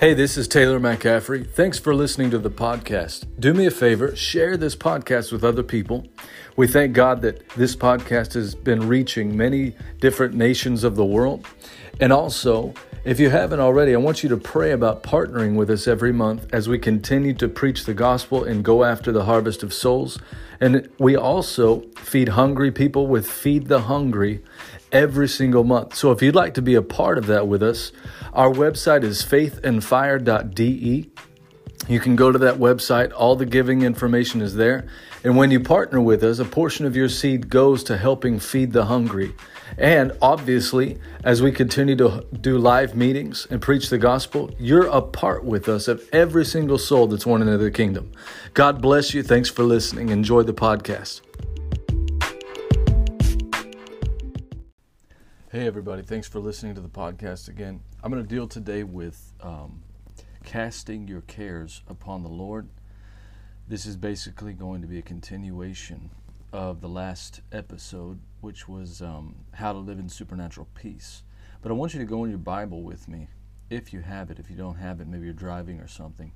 Hey, this is Taylor McCaffrey. Thanks for listening to the podcast. Do me a favor, share this podcast with other people. We thank God that this podcast has been reaching many different nations of the world. And also, if you haven't already, I want you to pray about partnering with us every month as we continue to preach the gospel and go after the harvest of souls. And we also feed hungry people with Feed the Hungry every single month. So if you'd like to be a part of that with us, our website is faithandfire.de. You can go to that website, all the giving information is there. And when you partner with us, a portion of your seed goes to helping feed the hungry. And obviously, as we continue to do live meetings and preach the gospel, you're a part with us of every single soul that's won into the kingdom. God bless you. Thanks for listening. Enjoy the podcast. Hey, everybody. Thanks for listening to the podcast again. I'm going to deal today with um, casting your cares upon the Lord. This is basically going to be a continuation of the last episode, which was um, how to live in supernatural peace. But I want you to go in your Bible with me, if you have it. If you don't have it, maybe you're driving or something.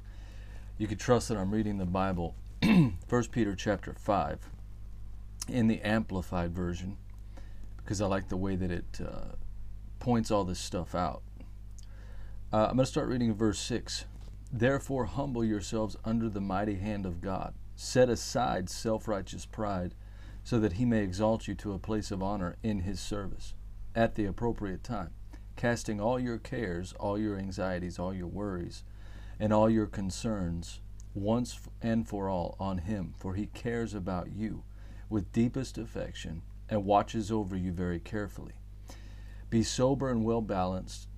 You can trust that I'm reading the Bible, 1 Peter chapter 5, in the Amplified Version because I like the way that it uh, points all this stuff out. Uh, I'm going to start reading verse 6. Therefore, humble yourselves under the mighty hand of God. Set aside self righteous pride, so that he may exalt you to a place of honor in his service at the appropriate time, casting all your cares, all your anxieties, all your worries, and all your concerns once and for all on him, for he cares about you with deepest affection and watches over you very carefully. Be sober and well balanced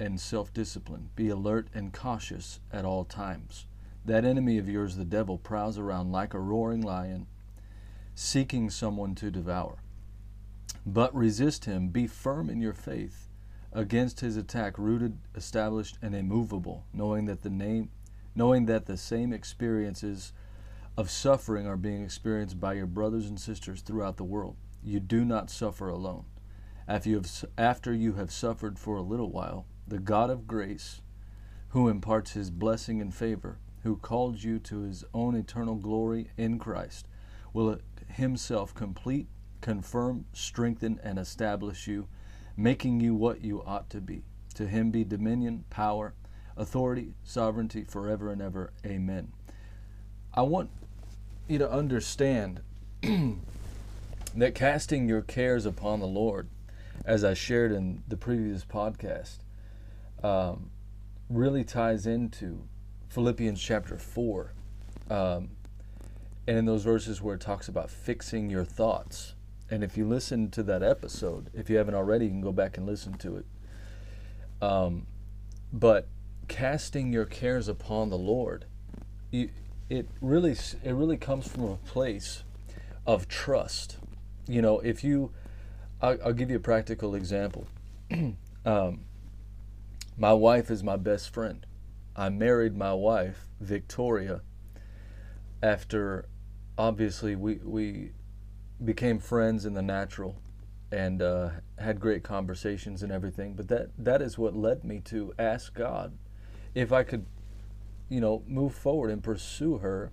and self disciplined. Be alert and cautious at all times. That enemy of yours, the devil, prowls around like a roaring lion, seeking someone to devour. But resist him, be firm in your faith against his attack, rooted, established, and immovable, knowing that the name knowing that the same experiences of suffering are being experienced by your brothers and sisters throughout the world you do not suffer alone. After you, have, after you have suffered for a little while, the God of grace, who imparts his blessing and favor, who called you to his own eternal glory in Christ, will himself complete, confirm, strengthen, and establish you, making you what you ought to be. To him be dominion, power, authority, sovereignty forever and ever. Amen. I want you to understand that casting your cares upon the Lord, as I shared in the previous podcast, um, really ties into Philippians chapter 4. Um, and in those verses where it talks about fixing your thoughts. And if you listen to that episode, if you haven't already, you can go back and listen to it. Um, but casting your cares upon the Lord, you, it really it really comes from a place of trust you know, if you, I'll, I'll give you a practical example. um, my wife is my best friend. I married my wife, Victoria, after obviously we, we became friends in the natural and uh, had great conversations and everything. But that, that is what led me to ask God if I could, you know, move forward and pursue her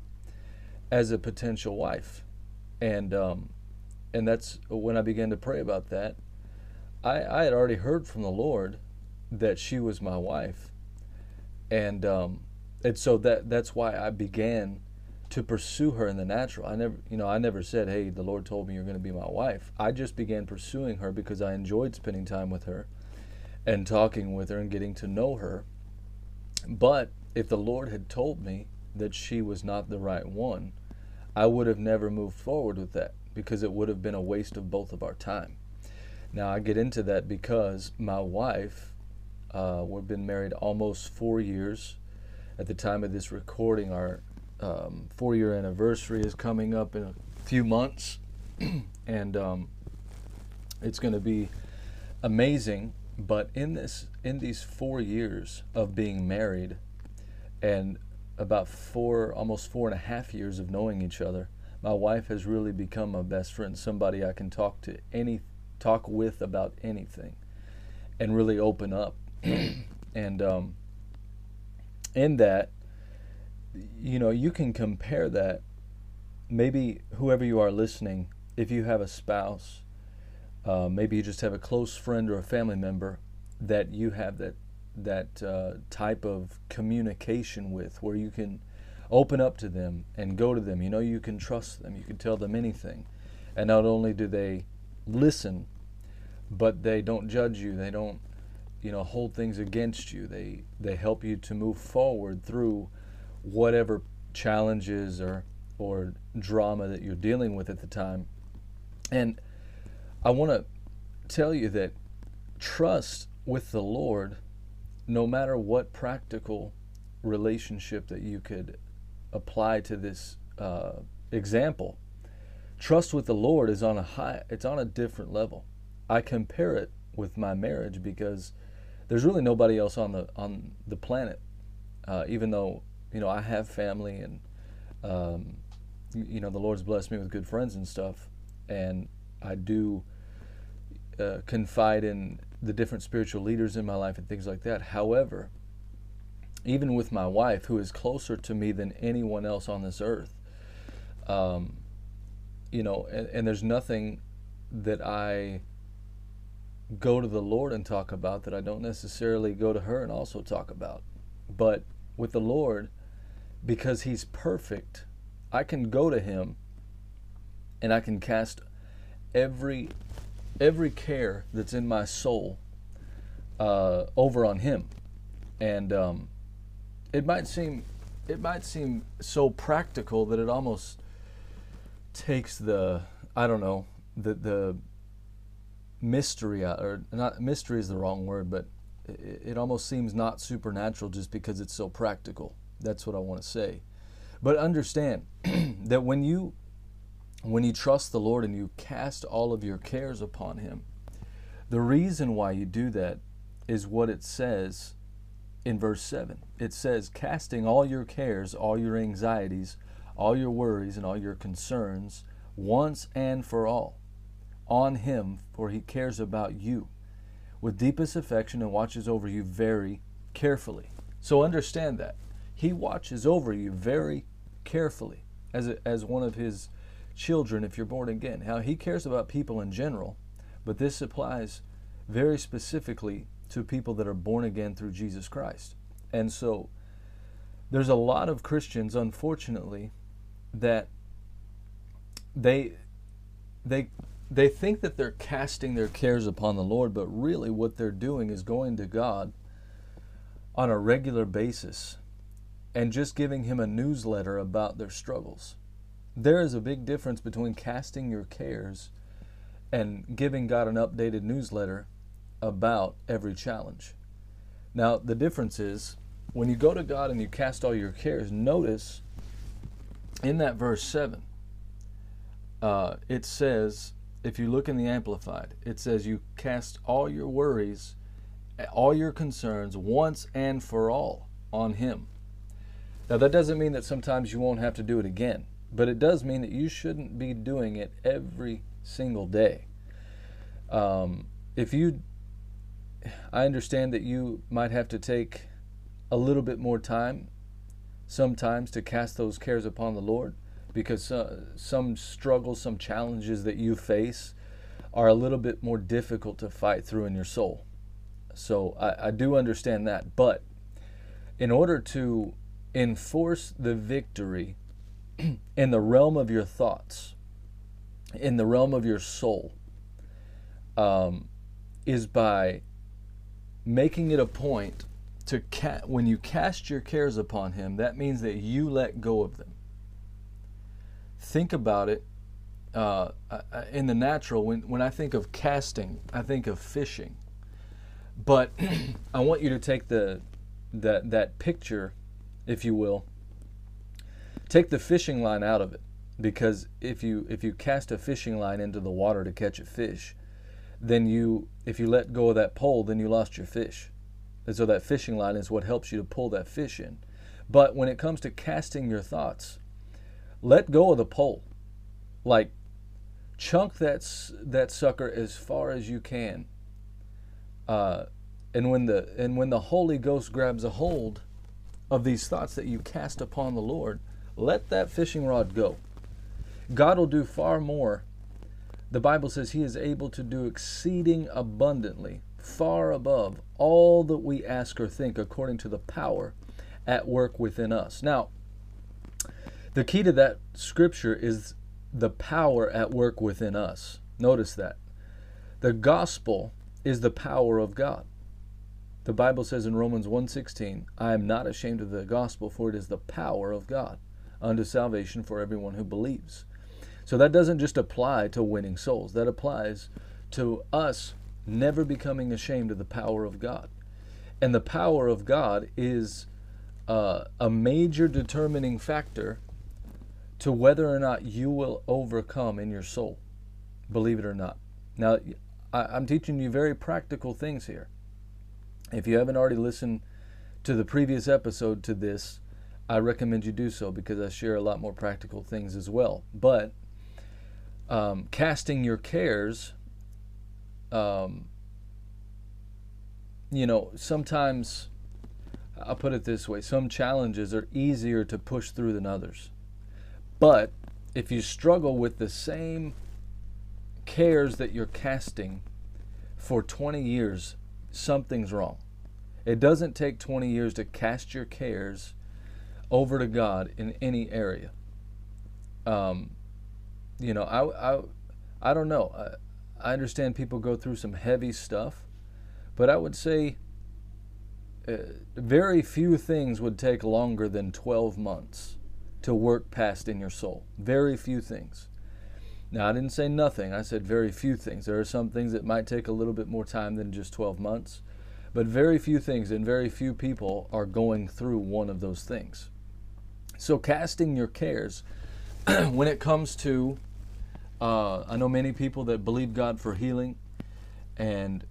as a potential wife. And um, and that's when I began to pray about that. I, I had already heard from the Lord that she was my wife, and um, and so that that's why I began to pursue her in the natural. I never, you know, I never said, "Hey, the Lord told me you're going to be my wife." I just began pursuing her because I enjoyed spending time with her, and talking with her and getting to know her. But if the Lord had told me that she was not the right one, I would have never moved forward with that because it would have been a waste of both of our time. Now, I get into that because my wife, uh, we've been married almost four years. At the time of this recording, our um, four year anniversary is coming up in a few months, and um, it's going to be amazing. But in this, in these four years of being married, and about four, almost four and a half years of knowing each other, my wife has really become my best friend, somebody I can talk to any talk with about anything and really open up. and um, in that, you know, you can compare that. Maybe whoever you are listening, if you have a spouse, uh, maybe you just have a close friend or a family member that you have that that uh, type of communication with, where you can open up to them and go to them. You know, you can trust them. You can tell them anything, and not only do they listen, but they don't judge you. They don't, you know, hold things against you. They they help you to move forward through whatever challenges or or drama that you're dealing with at the time. And I want to tell you that trust with the Lord, no matter what practical relationship that you could apply to this uh, example, trust with the Lord is on a high, it's on a different level. I compare it with my marriage because there's really nobody else on the on the planet, uh, even though you know I have family and um, you know the Lord's blessed me with good friends and stuff, and I do uh, confide in the different spiritual leaders in my life and things like that. However, even with my wife, who is closer to me than anyone else on this earth, um, you know, and, and there's nothing that I go to the Lord and talk about that I don't necessarily go to her and also talk about. But with the Lord, because He's perfect, I can go to Him and I can cast every every care that's in my soul uh, over on Him, and um, it might seem it might seem so practical that it almost takes the I don't know the the mystery out, or not mystery is the wrong word, but it, it almost seems not supernatural just because it's so practical. That's what I want to say. But understand that when you when you trust the Lord and you cast all of your cares upon Him, the reason why you do that is what it says in verse 7. It says, Casting all your cares, all your anxieties, all your worries, and all your concerns once and for all on Him, for He cares about you with deepest affection and watches over you very carefully. So understand that. He watches over you very carefully as, a, as one of His children if you're born again. How he cares about people in general, but this applies very specifically to people that are born again through Jesus Christ. And so there's a lot of Christians, unfortunately, that they they they think that they're casting their cares upon the Lord, but really what they're doing is going to God on a regular basis and just giving him a newsletter about their struggles. There is a big difference between casting your cares and giving God an updated newsletter about every challenge. Now, the difference is when you go to God and you cast all your cares, notice in that verse 7, uh, it says, if you look in the Amplified, it says, You cast all your worries, all your concerns once and for all on Him. Now, that doesn't mean that sometimes you won't have to do it again. But it does mean that you shouldn't be doing it every single day. Um, if you, I understand that you might have to take a little bit more time sometimes to cast those cares upon the Lord because uh, some struggles, some challenges that you face are a little bit more difficult to fight through in your soul. So I, I do understand that. But in order to enforce the victory in the realm of your thoughts, in the realm of your soul, um, is by making it a point to ca- when you cast your cares upon Him, that means that you let go of them. Think about it uh, in the natural. When, when I think of casting, I think of fishing. But I want you to take the that that picture, if you will, take the fishing line out of it. Because if you if you cast a fishing line into the water to catch a fish then you if you let go of that pole then you lost your fish. And so that fishing line is what helps you to pull that fish in. But when it comes to casting your thoughts let go of the pole. Like chunk that that sucker as far as you can. Uh, and when the and when the holy ghost grabs a hold of these thoughts that you cast upon the Lord, let that fishing rod go. God will do far more. The Bible says He is able to do exceeding abundantly, far above all that we ask or think, according to the power at work within us. Now, the key to that scripture is the power at work within us. Notice that. The gospel is the power of God. The Bible says in Romans 1:16, I am not ashamed of the gospel for it is the power of God unto salvation for everyone who believes. So that doesn't just apply to winning souls. That applies to us never becoming ashamed of the power of God. And the power of God is uh, a major determining factor to whether or not you will overcome in your soul. Believe it or not. Now, I, am teaching you very practical things here. If you haven't already listened to the previous episode to this, I recommend you do so because I share a lot more practical things as well. But um, casting your cares, um, you know, sometimes I'll put it this way some challenges are easier to push through than others. But if you struggle with the same cares that you're casting for 20 years, something's wrong. It doesn't take 20 years to cast your cares over to God in any area. Um, you know, I, I, I don't know. I, I understand people go through some heavy stuff, but I would say uh, very few things would take longer than 12 months to work past in your soul. Very few things. Now, I didn't say nothing. I said very few things. There are some things that might take a little bit more time than just 12 months, but very few things and very few people are going through one of those things. So, casting your cares, when it comes to, uh, I know many people that believe God for healing, and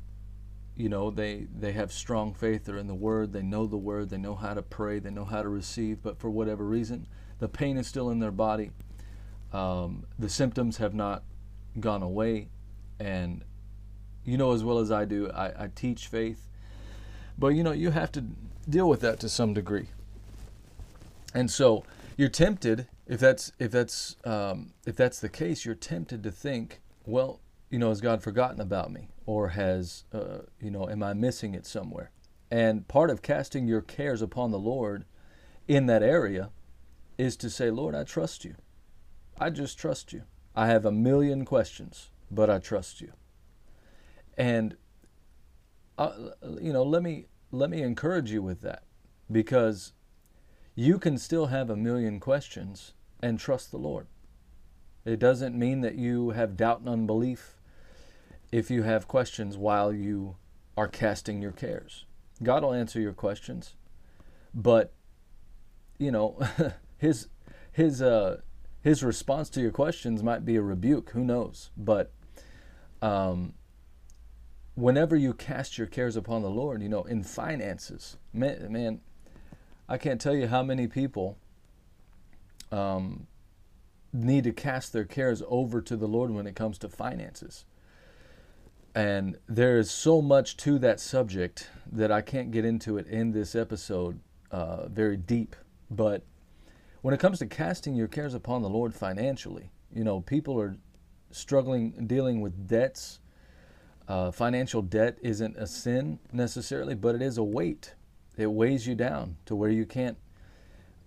you know they they have strong faith. They're in the Word. They know the Word. They know how to pray. They know how to receive. But for whatever reason, the pain is still in their body. Um, the symptoms have not gone away. And you know as well as I do, I, I teach faith. But you know, you have to deal with that to some degree. And so you're tempted, if that's if that's um, if that's the case, you're tempted to think, well, you know, has God forgotten about me, or has uh, you know, am I missing it somewhere? And part of casting your cares upon the Lord in that area is to say, Lord, I trust you. I just trust you. I have a million questions, but I trust you. And uh, you know, let me let me encourage you with that because you can still have a million questions and trust the Lord. It doesn't mean that you have doubt and unbelief if you have questions while you are casting your cares. God will answer your questions, but you know, his his uh, his response to your questions might be a rebuke. Who knows? But um, whenever you cast your cares upon the Lord, you know, in finances, man, man I can't tell you how many people um, need to cast their cares over to the Lord when it comes to finances. And there is so much to that subject that I can't get into it in this episode uh, very deep. But when it comes to casting your cares upon the Lord financially, you know, people are struggling dealing with debts. Uh, financial debt isn't a sin necessarily, but it is a weight. It weighs you down to where you can't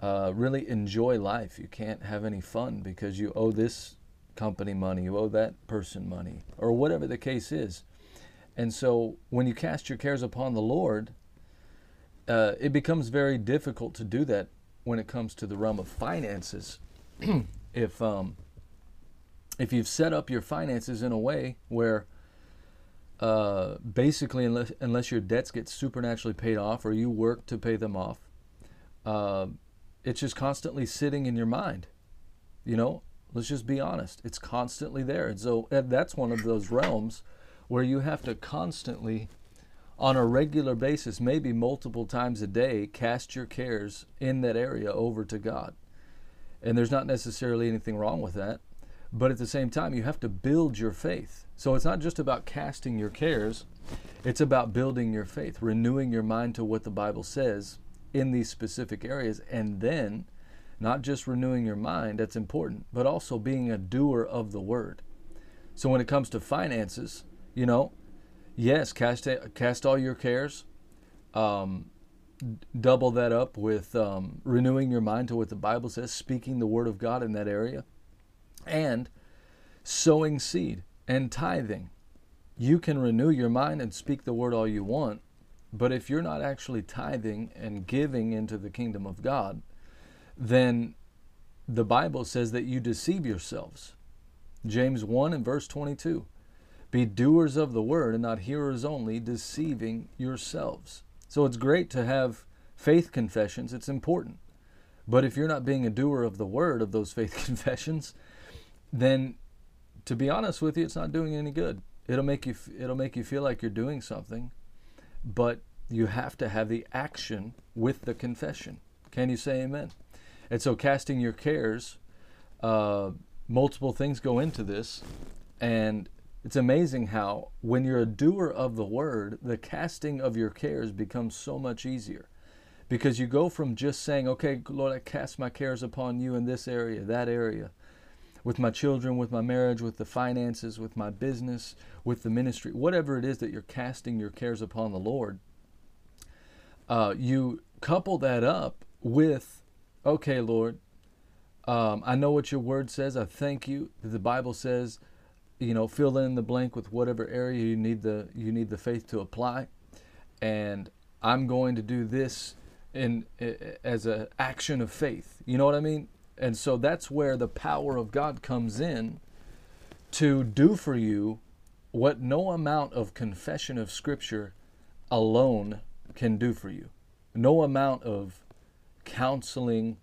uh, really enjoy life. You can't have any fun because you owe this company money, you owe that person money, or whatever the case is. And so when you cast your cares upon the Lord, uh, it becomes very difficult to do that when it comes to the realm of finances. if um, if you've set up your finances in a way where uh, basically unless unless your debts get supernaturally paid off or you work to pay them off, uh, it's just constantly sitting in your mind. You know, let's just be honest. It's constantly there, and so that's one of those realms where you have to constantly on a regular basis, maybe multiple times a day, cast your cares in that area over to God. And there's not necessarily anything wrong with that. But at the same time, you have to build your faith. So it's not just about casting your cares, it's about building your faith, renewing your mind to what the Bible says, in these specific areas. And then not just renewing your mind, that's important, but also being a doer of the word. So when it comes to finances, you know, yes, cast, cast all your cares. Um, double that up with um, renewing your mind to what the Bible says, speaking the word of God in that area, and sowing seed and tithing. You can renew your mind and speak the word all you want, but if you're not actually tithing and giving into the kingdom of God, then the Bible says that you deceive yourselves. James 1 and verse 22. Be doers of the word and not hearers only, deceiving yourselves. So it's great to have faith confessions, it's important. But if you're not being a doer of the word of those faith confessions, then to be honest with you, it's not doing any good. It'll make you it'll make you feel like you're doing something, but you have to have the action with the confession. Can you say amen? And so, casting your cares, uh, multiple things go into this, and it's amazing how when you're a doer of the word, the casting of your cares becomes so much easier. Because you go from just saying, okay, Lord, I cast my cares upon you in this area, that area, with my children, with my marriage, with the finances, with my business, with the ministry, whatever it is that you're casting your cares upon the Lord, uh, you couple that up with, okay, Lord, um, I know what your word says. I thank you. The Bible says, you know, fill in the blank with whatever area you need the you need the faith to apply, and I'm going to do this in as an action of faith. You know what I mean? And so that's where the power of God comes in to do for you what no amount of confession of Scripture alone can do for you. No amount of counseling,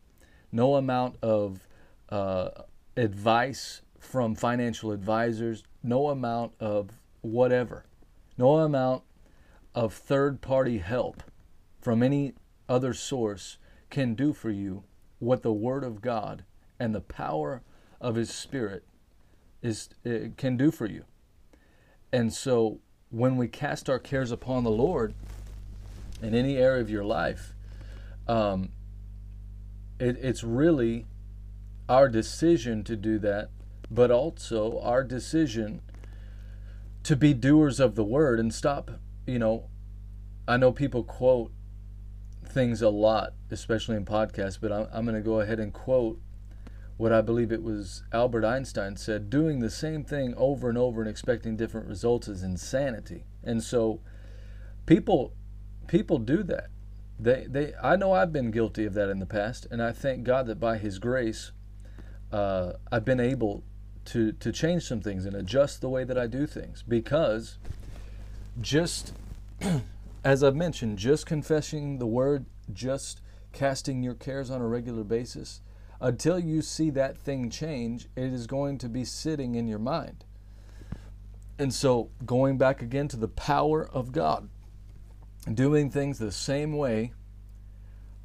no amount of uh, advice from financial advisors, no amount of whatever, no amount of third party help from any other source can do for you what the Word of God and the power of His Spirit is can do for you. And so when we cast our cares upon the Lord in any area of your life, um, it, it's really our decision to do that, but also our decision to be doers of the word and stop, you know, I know people quote things a lot, especially in podcasts, but I'm, I'm going to go ahead and quote what I believe it was Albert Einstein said doing the same thing over and over and expecting different results is insanity. And so people people do that. They they I know I've been guilty of that in the past and I thank God that by his grace uh, I've been able to to change some things and adjust the way that I do things because just as I've mentioned, just confessing the word, just casting your cares on a regular basis, until you see that thing change, it is going to be sitting in your mind. And so, going back again to the power of God, doing things the same way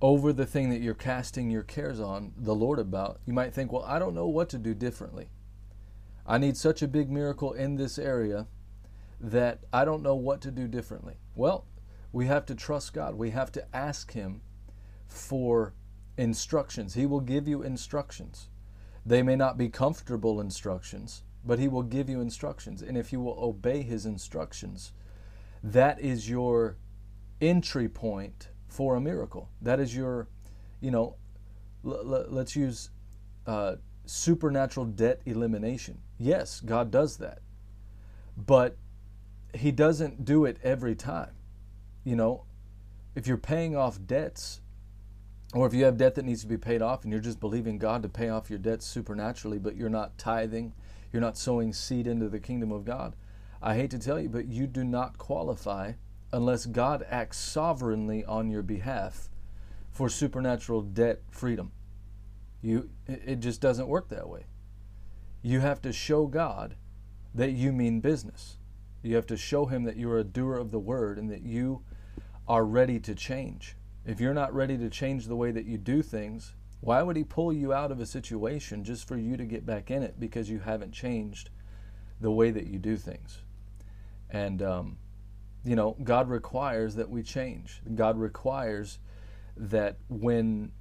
over the thing that you're casting your cares on the Lord about, you might think, well, I don't know what to do differently. I need such a big miracle in this area that I don't know what to do differently. Well, we have to trust God. We have to ask Him for instructions. He will give you instructions. They may not be comfortable instructions, but He will give you instructions. And if you will obey His instructions, that is your entry point for a miracle. That is your, you know, l- l- let's use uh, supernatural debt elimination. Yes, God does that. But He doesn't do it every time you know, if you're paying off debts, or if you have debt that needs to be paid off and you're just believing God to pay off your debts supernaturally, but you're not tithing, you're not sowing seed into the kingdom of God, I hate to tell you, but you do not qualify unless God acts sovereignly on your behalf for supernatural debt freedom. You, it just doesn't work that way. You have to show God that you mean business. You have to show Him that you're a doer of the word and that you are ready to change. If you're not ready to change the way that you do things, why would he pull you out of a situation just for you to get back in it because you haven't changed the way that you do things? And, um, you know, God requires that we change. God requires that when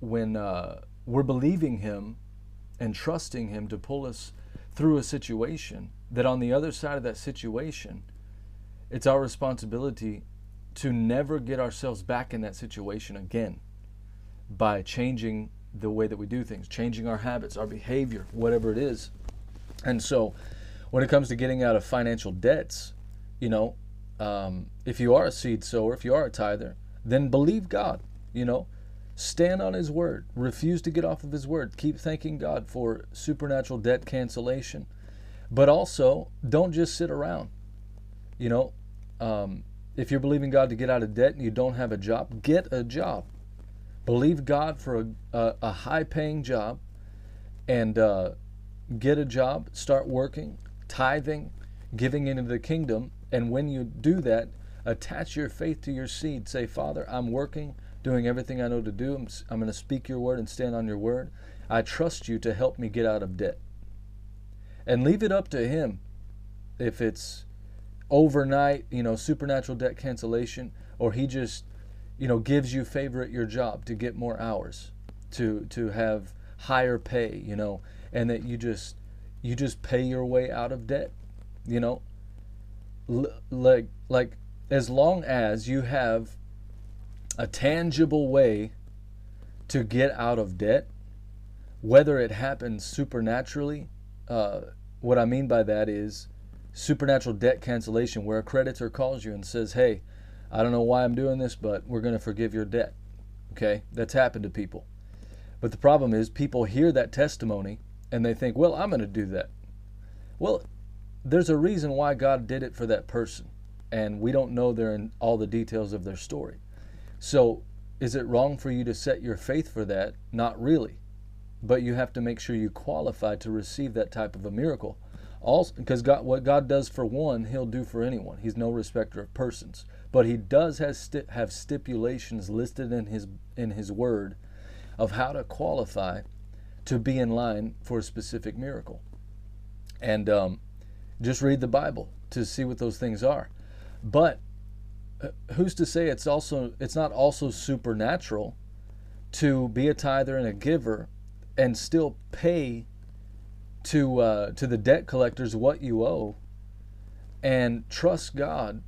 when uh, we're believing Him and trusting Him to pull us through a situation, that on the other side of that situation, it's our responsibility to never get ourselves back in that situation again by changing the way that we do things, changing our habits, our behavior, whatever it is. And so, when it comes to getting out of financial debts, you know, um, if you are a seed sower, if you are a tither, then believe God, you know, stand on His word, refuse to get off of His word, keep thanking God for supernatural debt cancellation, but also don't just sit around. You know, um, if you're believing God to get out of debt and you don't have a job, get a job. Believe God for a, a, a high paying job and uh, get a job, start working, tithing, giving into the kingdom. And when you do that, attach your faith to your seed. Say, Father, I'm working, doing everything I know to do. I'm, I'm going to speak your word and stand on your word. I trust you to help me get out of debt. And leave it up to Him if it's overnight, you know, supernatural debt cancellation, or He just, you know, gives you favor at your job to get more hours, to to have higher pay, you know, and that you just you just pay your way out of debt, you know. L- like like as long as you have a tangible way to get out of debt, whether it happens supernaturally, uh, what I mean by that is supernatural debt cancellation, where a creditor calls you and says, Hey, I don't know why I'm doing this, but we're going to forgive your debt. Okay, that's happened to people. But the problem is, people hear that testimony and they think, Well, I'm going to do that. Well, there's a reason why God did it for that person and we don't know their all the details of their story. So, is it wrong for you to set your faith for that? Not really. But you have to make sure you qualify to receive that type of a miracle. Also, because God, what God does for one, He'll do for anyone. He's no respecter of persons. But He does has sti- have stipulations listed in His in His Word of how to qualify to be in line for a specific miracle. And um, just read the Bible to see what those things are. But uh, who's to say it's also it's not also supernatural to be a tither and a giver and still pay to uh, to the debt collectors what you owe and trust God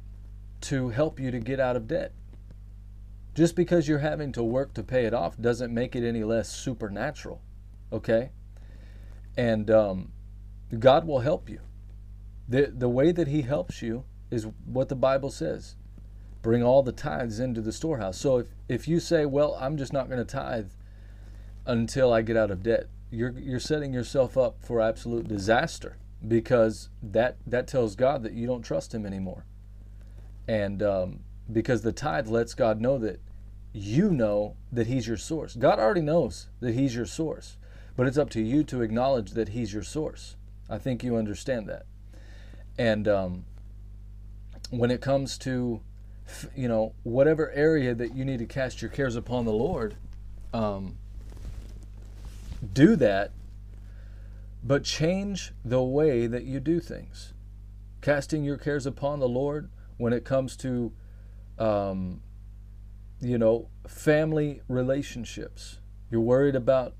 to help you to get out of debt. Just because you're having to work to pay it off doesn't make it any less supernatural, okay? And um, God will help you. the The way that He helps you is what the Bible says. Bring all the tithes into the storehouse. So if, if you say, well, I'm just not going to tithe until I get out of debt, you're, you're setting yourself up for absolute disaster because that, that tells God that you don't trust Him anymore. And um, because the tithe lets God know that you know that He's your source. God already knows that He's your source, but it's up to you to acknowledge that He's your source. I think you understand that. And um, when it comes to you know whatever area that you need to cast your cares upon the lord um, do that but change the way that you do things. Casting your cares upon the lord when it comes to um, you know family relationships. You're worried about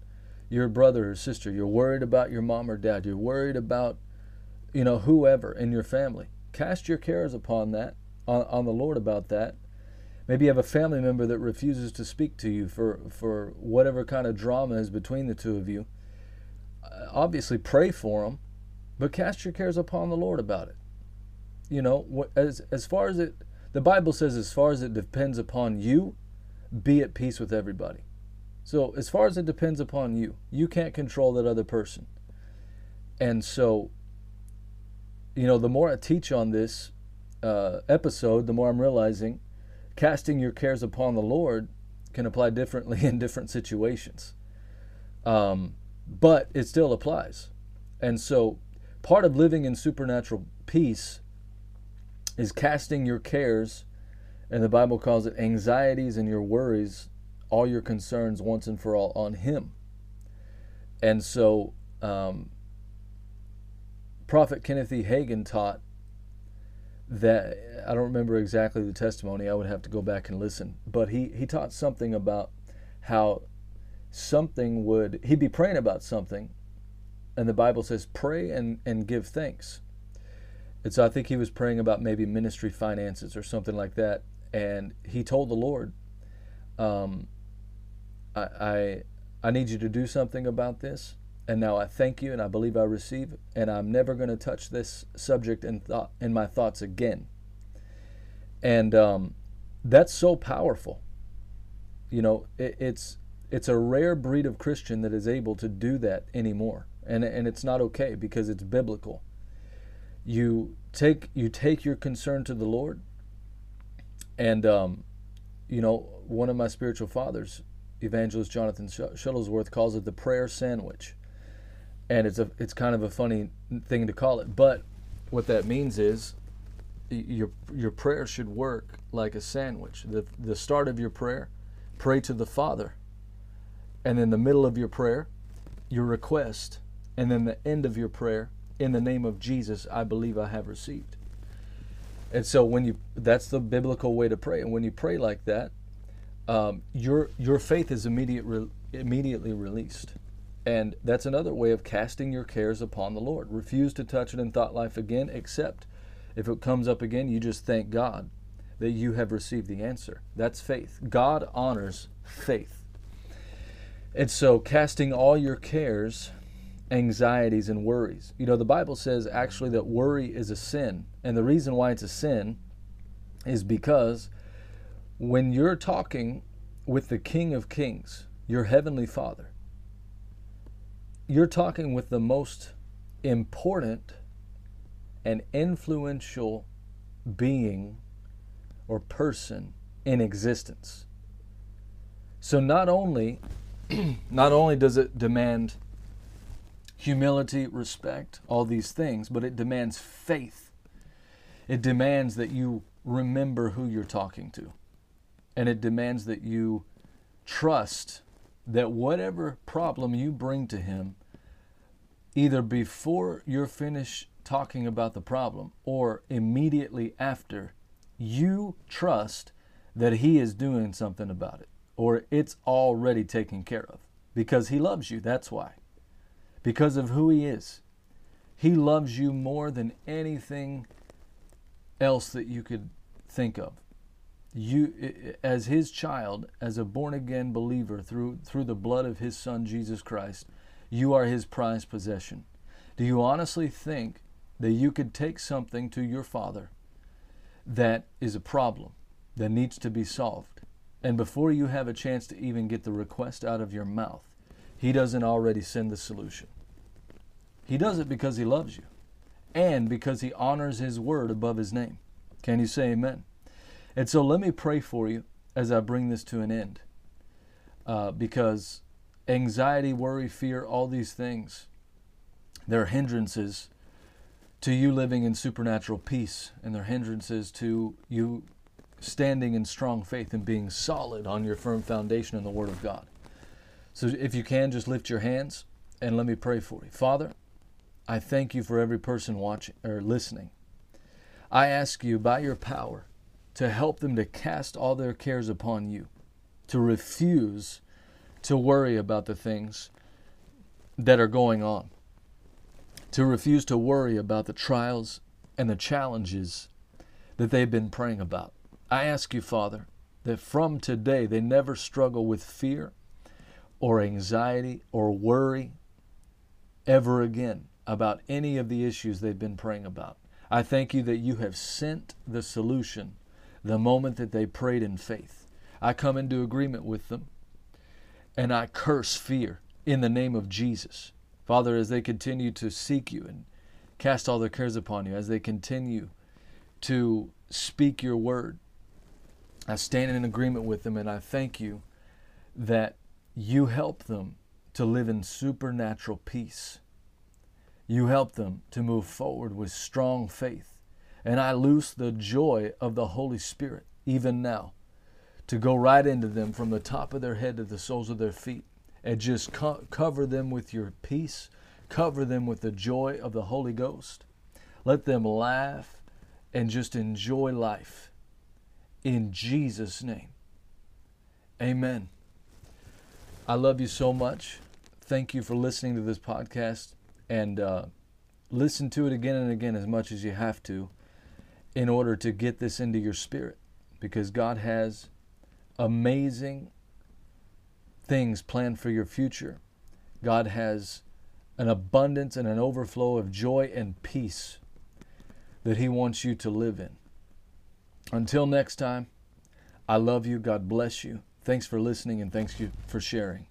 your brother or sister. You're worried about your mom or dad. You're worried about you know whoever in your family cast your cares upon that, on, on the Lord about that. Maybe you have a family member that refuses to speak to you for, for whatever kind of drama is between the two of you. Uh, obviously, pray for them, but cast your cares upon the Lord about it. You know, as, as far as it, the Bible says, as far as it depends upon you, be at peace with everybody. So, as far as it depends upon you, you can't control that other person. And so, you know, the more I teach on this uh, episode, the more I'm realizing casting your cares upon the Lord can apply differently in different situations. Um, but it still applies. And so part of living in supernatural peace is casting your cares, and the Bible calls it anxieties and your worries, all your concerns once and for all on Him. And so um, Prophet Kenneth E. Hagin taught that I don't remember exactly the testimony. I would have to go back and listen. But he, he taught something about how something would, he'd be praying about something, and the Bible says, pray and, and give thanks. And so I think he was praying about maybe ministry finances or something like that. And he told the Lord, um, I, I, I need you to do something about this. And now I thank you and I believe I receive, and I'm never going to touch this subject in, thought, in my thoughts again. And um, that's so powerful. You know, it, it's it's a rare breed of Christian that is able to do that anymore, and and it's not okay because it's biblical. You take you take your concern to the Lord, and um, you know one of my spiritual fathers, evangelist Jonathan Shuttlesworth, calls it the prayer sandwich and it's a it's kind of a funny thing to call it. But what that means is your your prayer should work like a sandwich. The the start of your prayer, pray to the Father, and then the middle of your prayer, your request, and then the end of your prayer, in the name of Jesus, I believe I have received. And so when you that's the biblical way to pray, and when you pray like that, um, your your faith is immediate re, immediately released. And that's another way of casting your cares upon the Lord. Refuse to touch it in thought life again, except if it comes up again, you just thank God that you have received the answer. That's faith. God honors faith. And so, casting all your cares, anxieties, and worries. You know, the Bible says actually that worry is a sin. And the reason why it's a sin is because when you're talking with the King of Kings, your Heavenly Father, you're talking with the most important and influential being or person in existence. So not only not only does it demand humility, respect, all these things, but it demands faith. It demands that you remember who you're talking to. And it demands that you trust that whatever problem you bring to him either before you're finished talking about the problem or immediately after, you trust that He is doing something about it or it's already taken care of because He loves you. That's why. Because of who He is. He loves you more than anything else that you could think of. You, as His child, as a born again believer through, through the blood of His Son, Jesus Christ, you are his prized possession. Do you honestly think that you could take something to your father that is a problem that needs to be solved, and before you have a chance to even get the request out of your mouth, he doesn't already send the solution? He does it because he loves you and because he honors his word above his name. Can you say amen? And so let me pray for you as I bring this to an end. Uh, because anxiety, worry, fear, all these things, they're hindrances to you living in supernatural peace, and they're hindrances to you standing in strong faith and being solid on your firm foundation in the Word of God. So if you can, just lift your hands and let me pray for you. Father, I thank you for every person watching or listening. I ask you by your power to help them to cast all their cares upon you, to refuse to worry about the things that are going on, to refuse to worry about the trials and the challenges that they've been praying about. I ask you, Father, that from today they never struggle with fear or anxiety or worry ever again about any of the issues they've been praying about. I thank you that you have sent the solution the moment that they prayed in faith. I come into agreement with them and I curse fear in the name of Jesus. Father, as they continue to seek you and cast all their cares upon you, as they continue to speak your word, I stand in agreement with them and I thank you that you help them to live in supernatural peace. You help them to move forward with strong faith. And I loose the joy of the Holy Spirit even now to go right into them from the top of their head to the soles of their feet and just co- cover them with your peace, cover them with the joy of the Holy Ghost. Let them laugh and just enjoy life. In Jesus' name. Amen. I love you so much. Thank you for listening to this podcast and uh, listen to it again and again as much as you have to in order to get this into your spirit because God has amazing things planned for your future. God has an abundance and an overflow of joy and peace that He wants you to live in. Until next time, I love you. God bless you. Thanks for listening and thanks you for sharing.